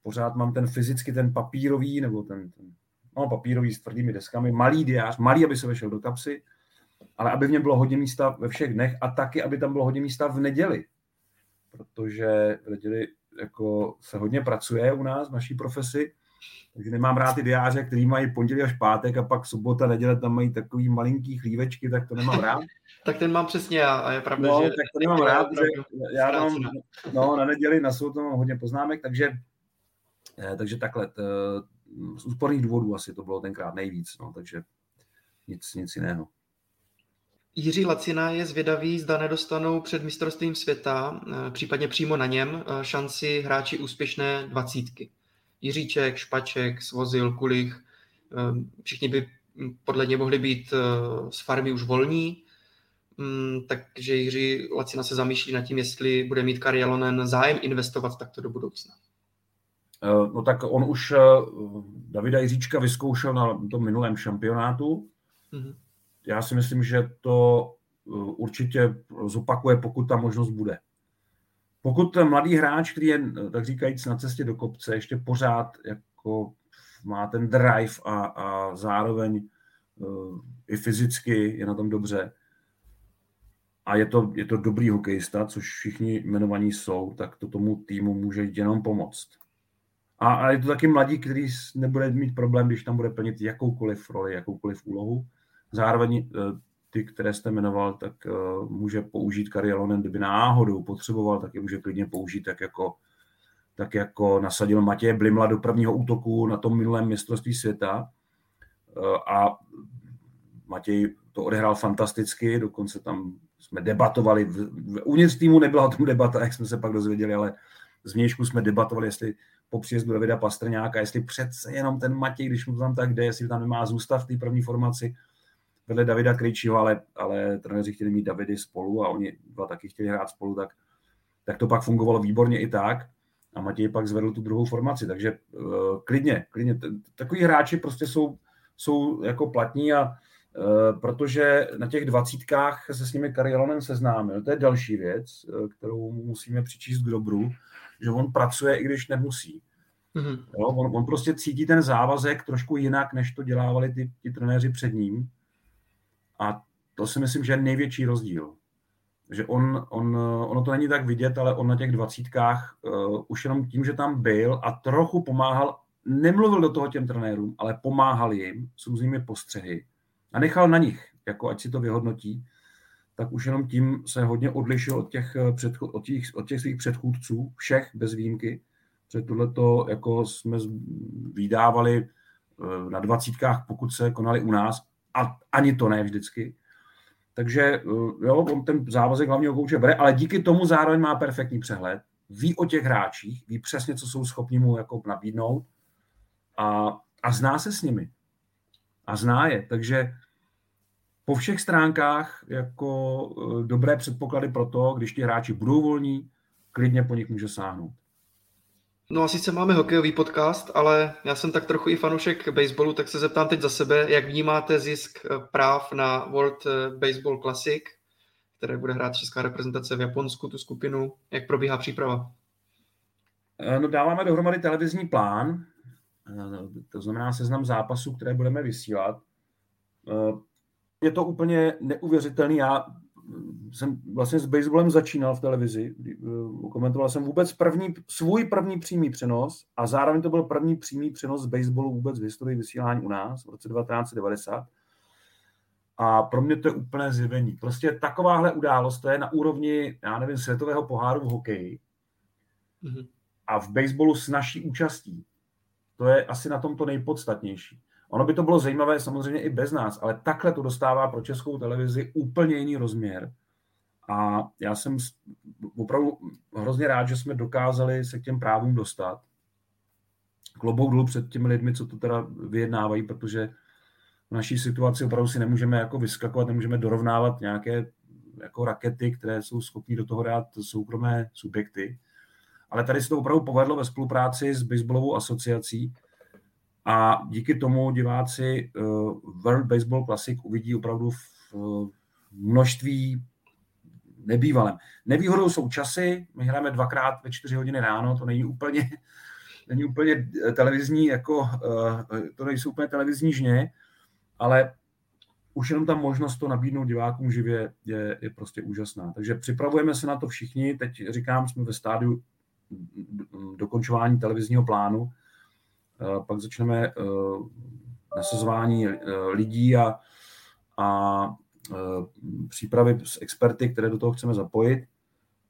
pořád mám ten fyzicky, ten papírový, nebo ten, ten no, papírový s tvrdými deskami, malý diář, malý, aby se vešel do kapsy, ale aby v něm bylo hodně místa ve všech dnech a taky, aby tam bylo hodně místa v neděli. Protože v neděli jako se hodně pracuje u nás v naší profesi, takže nemám rád ty diáře, který mají pondělí až pátek a pak sobota, neděle tam mají takový malinký chlívečky, tak to nemám rád. <laughs> tak ten mám přesně já a je pravda, no, že... tak to nemám rád, že já mám, no, na neděli, na sobotu mám hodně poznámek, takže, eh, takže takhle, z úsporných důvodů asi to bylo tenkrát nejvíc, no, takže nic, nic jiného. Jiří Lacina je zvědavý, zda nedostanou před mistrovstvím světa, eh, případně přímo na něm, eh, šanci hráči úspěšné dvacítky. Jiříček, Špaček, Svozil, Kulich, eh, všichni by hm, podle něj mohli být z farmy už volní, hm, takže Jiří Lacina se zamýšlí nad tím, jestli bude mít Kari Jalonen zájem investovat takto do budoucna. No tak on už Davida Jiříčka vyzkoušel na tom minulém šampionátu. Mm-hmm já si myslím, že to eh, určitě zopakuje, pokud ta možnost bude. Pokud mladý hráč, který je, tak říkajíc, na cestě do kopce, ještě pořád jako má ten drive a, a zároveň uh, i fyzicky je na tom dobře a je to, je to dobrý hokejista, což všichni jmenovaní jsou, tak to tomu týmu může jenom pomoct. A, a je to taky mladí, který nebude mít problém, když tam bude plnit jakoukoliv roli, jakoukoliv úlohu. Zároveň eh, ty, které jste jmenoval, tak eh, může použít Karialonen, kdyby náhodou potřeboval, tak je může klidně použít tak jako, tak jako nasadil Matěje Blimla do prvního útoku na tom minulém mistrovství světa. Eh, a Matěj to odehrál fantasticky, dokonce tam jsme debatovali, uvnitř týmu nebyla o tom debata, jak jsme se pak dozvěděli, ale z vnějšku jsme debatovali, jestli po příjezdu Davida Pastrňáka, jestli přece jenom ten Matěj, když mu tam tak jde, jestli tam nemá zůstat v té první formaci, vedle Davida Krejčího, ale, ale trenéři chtěli mít Davidy spolu a oni dva taky chtěli hrát spolu, tak, tak to pak fungovalo výborně i tak. A Matěj pak zvedl tu druhou formaci, takže uh, klidně, klidně. Takový hráči prostě jsou, jsou jako platní a uh, protože na těch dvacítkách se s nimi Karialonen seznámil, to je další věc, uh, kterou musíme přičíst k dobru, že on pracuje, i když nemusí. Mm-hmm. Jo, on, on prostě cítí ten závazek trošku jinak, než to dělávali ty, ty trenéři před ním. A to si myslím, že je největší rozdíl. Že on, on, ono to není tak vidět, ale on na těch dvacítkách uh, už jenom tím, že tam byl a trochu pomáhal, nemluvil do toho těm trenérům, ale pomáhal jim s různými postřehy a nechal na nich, jako ať si to vyhodnotí, tak už jenom tím se hodně odlišil od těch, eh, předcho- od těch, od těch svých předchůdců, všech bez výjimky. Před tohleto jako jsme vydávali eh, na dvacítkách, pokud se konali u nás, a ani to ne vždycky. Takže eh, jo, on ten závazek hlavního kouče bere, ale díky tomu zároveň má perfektní přehled, ví o těch hráčích, ví přesně, co jsou schopni mu jako nabídnout a, a zná se s nimi. A zná je, takže po všech stránkách jako eh, dobré předpoklady pro to, když ti hráči budou volní, klidně po nich může sáhnout. No a sice máme hokejový podcast, ale já jsem tak trochu i fanoušek baseballu, tak se zeptám teď za sebe, jak vnímáte zisk eh, práv na World eh, Baseball Classic, které bude hrát česká reprezentace v Japonsku, tu skupinu, jak probíhá příprava? Eh, no dáváme dohromady televizní plán, to znamená seznam zápasů, které budeme vysílat. je to úplně neuvěřitelný. Já jsem vlastně s baseballem začínal v televizi. Komentoval jsem vůbec první, svůj první přímý přenos a zároveň to byl první přímý přenos z baseballu vůbec v historii vysílání u nás v roce 1990. A pro mě to je úplné zjevení. Prostě takováhle událost, to je na úrovni, já nevím, světového poháru v hokeji mm-hmm. a v baseballu s naší účastí. To je asi na tom to nejpodstatnější. Ono by to bylo zajímavé samozřejmě i bez nás, ale takhle to dostává pro českou televizi úplně jiný rozměr. A já jsem opravdu hrozně rád, že jsme dokázali se k těm právům dostat. Klobouk dolů před těmi lidmi, co to teda vyjednávají, protože v naší situaci opravdu si nemůžeme jako vyskakovat, nemůžeme dorovnávat nějaké jako rakety, které jsou schopní do toho dát soukromé subjekty. Ale tady se to opravdu povedlo ve spolupráci s baseballovou asociací, a díky tomu diváci uh, World Baseball Classic uvidí opravdu v množství nebývalém. Nevýhodou jsou časy, my hrajeme dvakrát ve čtyři hodiny ráno, to není úplně, <laughs> není úplně televizní, jako, uh, to nejsou úplně televizní žně, ale už jenom ta možnost to nabídnout divákům živě je, je prostě úžasná. Takže připravujeme se na to všichni. Teď říkám, jsme ve stádiu dokončování televizního plánu, pak začneme eh, nasazování eh, lidí a, a eh, přípravy s experty, které do toho chceme zapojit,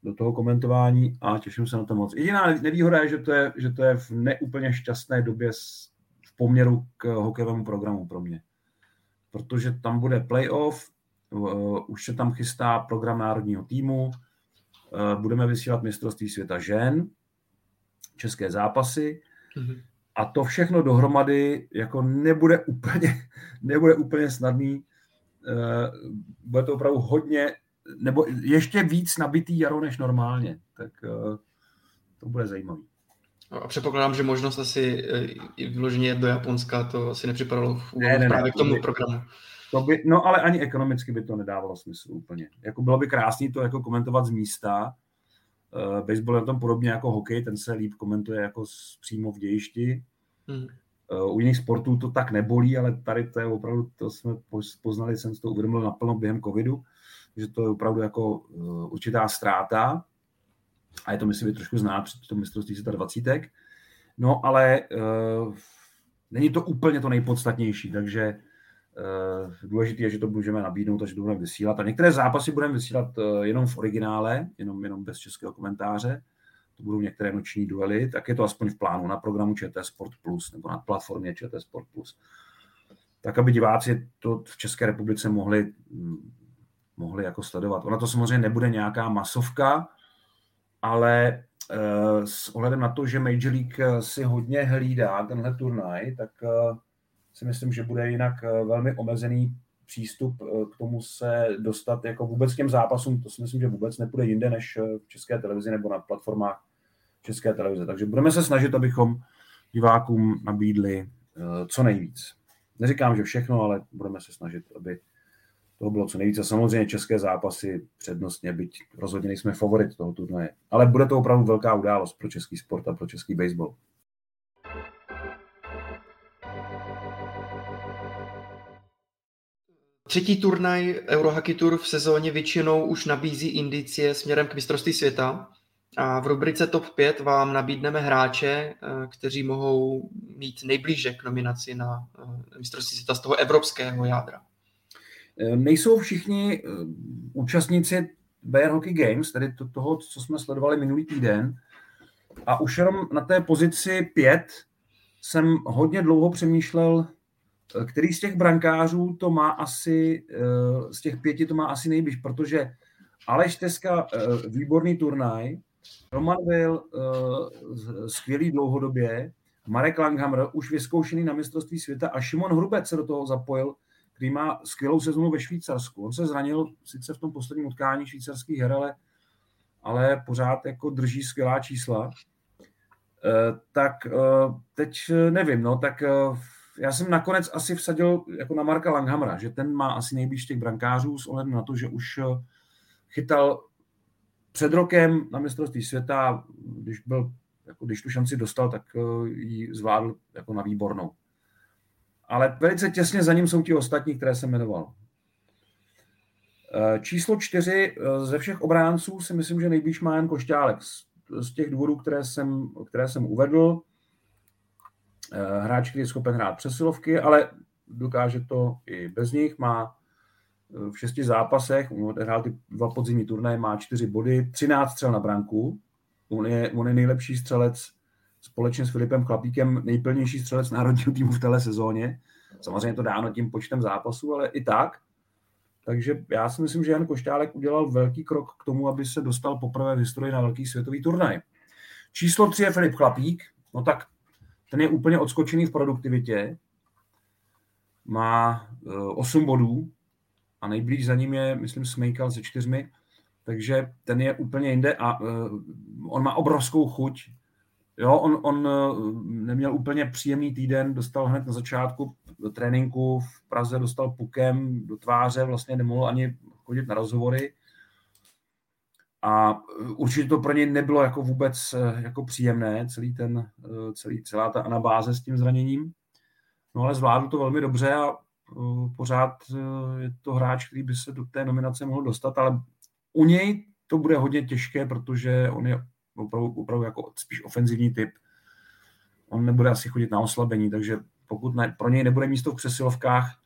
do toho komentování a těším se na to moc. Jediná nevýhoda je, že to je, že to je v neúplně šťastné době v poměru k hokejovému programu pro mě. Protože tam bude playoff, už se tam chystá program národního týmu, budeme vysílat mistrovství světa žen, české zápasy, mm-hmm. A to všechno dohromady jako nebude úplně, <laughs> nebude úplně snadný. Eh, bude to opravdu hodně, nebo ještě víc nabitý jaro než normálně. Tak eh, to bude zajímavý. A předpokládám, že možnost asi eh, vyloženě do Japonska, to asi nepřipadalo v ne, ne, právě ne, k tomu by, programu. To by, no ale ani ekonomicky by to nedávalo smysl úplně. Jako bylo by krásný to jako komentovat z místa, baseball je na tom podobně jako hokej, ten se líp komentuje jako z, přímo v dějišti. Hmm. Uh, u jiných sportů to tak nebolí, ale tady to je opravdu, to jsme poznali, jsem si to uvědomil naplno během covidu, že to je opravdu jako uh, určitá ztráta a je to, myslím, trošku znát před tom mistrovství světa 20. No, ale uh, není to úplně to nejpodstatnější, takže důležité je, že to můžeme nabídnout a že to budeme vysílat. A některé zápasy budeme vysílat uh, jenom v originále, jenom, jenom bez českého komentáře. To budou některé noční duely, tak je to aspoň v plánu na programu ČT Sport Plus nebo na platformě ČT Sport Plus. Tak, aby diváci to v České republice mohli, mm, mohli jako sledovat. Ona to samozřejmě nebude nějaká masovka, ale s ohledem na to, že Major League si hodně hlídá tenhle turnaj, tak si myslím, že bude jinak eh, velmi omezený přístup eh, k tomu se dostat jako vůbec k těm zápasům, to si myslím, že vůbec nepůjde jinde než eh, v České televizi nebo na platformách České televize. Takže budeme se snažit, abychom divákům nabídli co nejvíc. Neříkám, že všechno, ale budeme se snažit, aby toho bylo co nejvíce. Samozřejmě české zápasy přednostně, byť rozhodně nejsme favorit toho turnaje. Ale bude to opravdu velká událost pro český sport a pro český baseball. Třetí turnaj Eurohockey Tour v sezóně většinou už nabízí indicie směrem k mistrovství světa. A v rubrice TOP 5 vám nabídneme hráče, eh, kteří mohou mít nejblíže k nominaci na eh, mistrovství světa z toho evropského jádra. Eh, nejsou všichni účastníci Bayern Hockey Games, tedy to, toho, co jsme sledovali minulý týden. A už jenom na té pozici 5 jsem hodně dlouho přemýšlel, který z těch brankářů to má asi, eh, z těch pěti to má asi nejbliž, protože Aleš Teska, eh, výborný turnaj, Roman Will, eh, skvělý dlouhodobě, Marek Langhammer, už vyzkoušený na mistrovství světa a Šimon Hrubec se do toho zapojil, který má skvělou sezonu ve Švýcarsku. On se zranil sice v tom posledním utkání švýcarských her, ale, ale pořád jako drží skvělá čísla. Tak teď nevím, no, tak já jsem nakonec asi vsadil jako na Marka Langhamra, že ten má asi nejblíž těch brankářů s ohledem na to, že už eh, chytal před rokem na mistrovství světa, když, byl, jako když tu šanci dostal, tak eh, ji zvládl jako na výbornou. Ale velice těsně za ním jsou ti ostatní, které jsem jmenoval. Eh, číslo čtyři ze všech obránců si myslím, že nejblíž má jen Košťálek. Z těch důvodů, které jsem, které jsem uvedl, hráč, který je schopen hrát přesilovky, ale dokáže to i bez nich, má v šesti zápasech, hrál ty dva podzimní turnaje, má čtyři body, 13 střel na branku, on je, on je nejlepší střelec společně s Filipem Chlapíkem, nejplnější střelec národního týmu v té sezóně. Samozřejmě to dáno tím počtem zápasů, ale i tak. Takže já si myslím, že Jan Košťálek udělal velký krok k tomu, aby se dostal poprvé v historii na velký světový turnaj. Číslo tři je Filip Chlapík, no tak ten je úplně odskočený v produktivitě, má 8 eh, bodů a nejblíž za ním je, myslím, Smejkal se čtyřmi, takže ten je úplně jinde a uh, on má obrovskou chuť. Jo, on, on uh, neměl úplně příjemný týden, dostal hned na začátku do tréninku v Praze, dostal pukem do tváře, vlastně nemohl ani chodit na rozhovory. A určitě to pro něj nebylo jako vůbec jako příjemné, celý ten, celý, celá ta anabáze s tím zraněním. No ale zvládl to velmi dobře a pořád je to hráč, který by se do té nominace mohl dostat, ale u něj to bude hodně těžké, protože on je opravdu, opravdu jako spíš ofenzivní typ. On nebude asi chodit na oslabení, takže pokud ne, pro něj nebude místo v přesilovkách,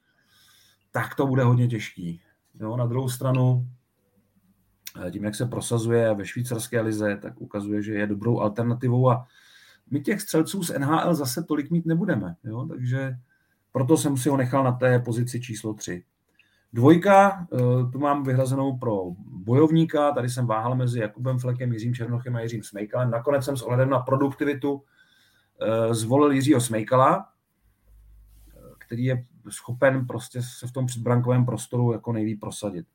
tak to bude hodně těžký. Jo, na druhou stranu, eh, tím, jak se prosazuje ve švýcarské lize, tak ukazuje, že je dobrou alternativou a my těch střelců z NHL zase tolik mít nebudeme. Jo? Takže proto jsem si ho nechal na té pozici číslo 3. Dvojka, eh, tu mám vyhrazenou pro bojovníka, tady jsem váhal mezi Jakubem Flekem, Jiřím Černochem a Jiřím Smejkalem. Nakonec jsem s ohledem na produktivitu eh, zvolil Jiřího Smejkala, který je schopen prostě se v tom předbrankovém prostoru jako nejlíp prosadit.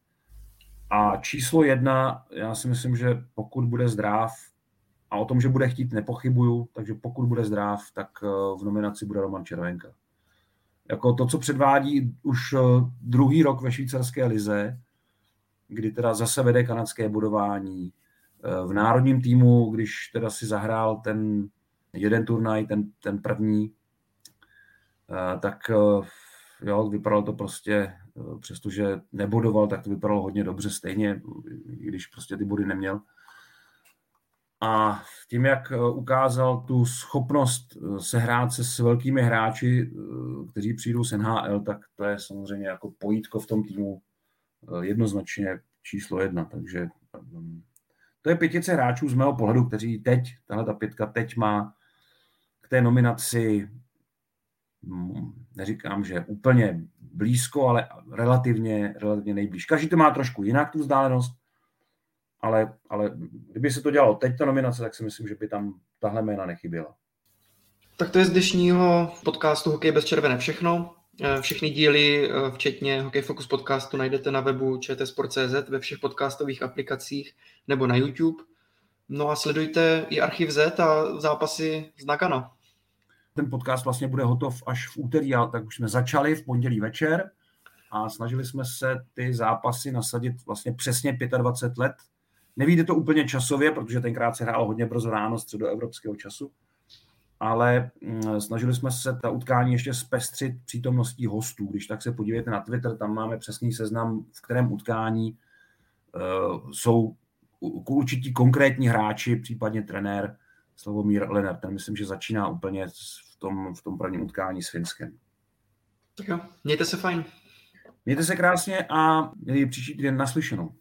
A číslo jedna, já si myslím, že pokud bude zdrav, a o tom, že bude chtít, nepochybuju, takže pokud bude zdrav, tak eh, v nominaci bude Roman Červenka jako to, co předvádí už eh, druhý rok ve švýcarské lize, kdy teda zase vede kanadské budování. Eh, v národním týmu, když teda si zahrál ten jeden turnaj, ten, ten první, tak jo, vypadalo to prostě, přestože nebodoval, tak to vypadalo hodně dobře stejně, když prostě ty body neměl. A tím, jak eh, ukázal tu schopnost eh, sehrát se s velkými hráči, eh, kteří přijdou z NHL, tak to je samozřejmě jako pojítko v tom týmu jednoznačně číslo jedna. Takže to je pětice hráčů z mého pohledu, kteří teď, tahle ta pětka teď má k té nominaci, hm, neříkám, že úplně blízko, ale relativně, relativně nejblíž. Každý to má trošku jinak, tu vzdálenost, ale, ale kdyby se to dělalo teď, ta nominace, tak si myslím, že by tam tahle jména nechyběla. Tak to je z dnešního podcastu Hokej bez červené všechno. Eh, všechny díly, eh, včetně Hokej Focus podcastu, najdete na webu čtsport.cz, ve všech podcastových aplikacích nebo na YouTube. No a sledujte i Archiv Z a zápasy z Nagana. Ten podcast vlastně bude hotov až v úterý, tak už jsme začali v pondělí večer a snažili jsme se ty zápasy nasadit vlastně přesně 25 let Nevíde to úplně časově, protože tenkrát se hrálo hodně brzo ráno středoevropského času, ale mm, snažili jsme se ta utkání ještě zpestřit přítomností hostů. Když tak se podívejte na Twitter, tam máme přesný seznam, v kterém utkání uh, jsou určití konkrétní hráči, případně trenér Slavomír Lenert. Ten myslím, že začíná úplně v tom, v tom prvním utkání s Finskem. Tak jo, mějte se fajn. Mějte se krásně a měli příští týden naslyšenou.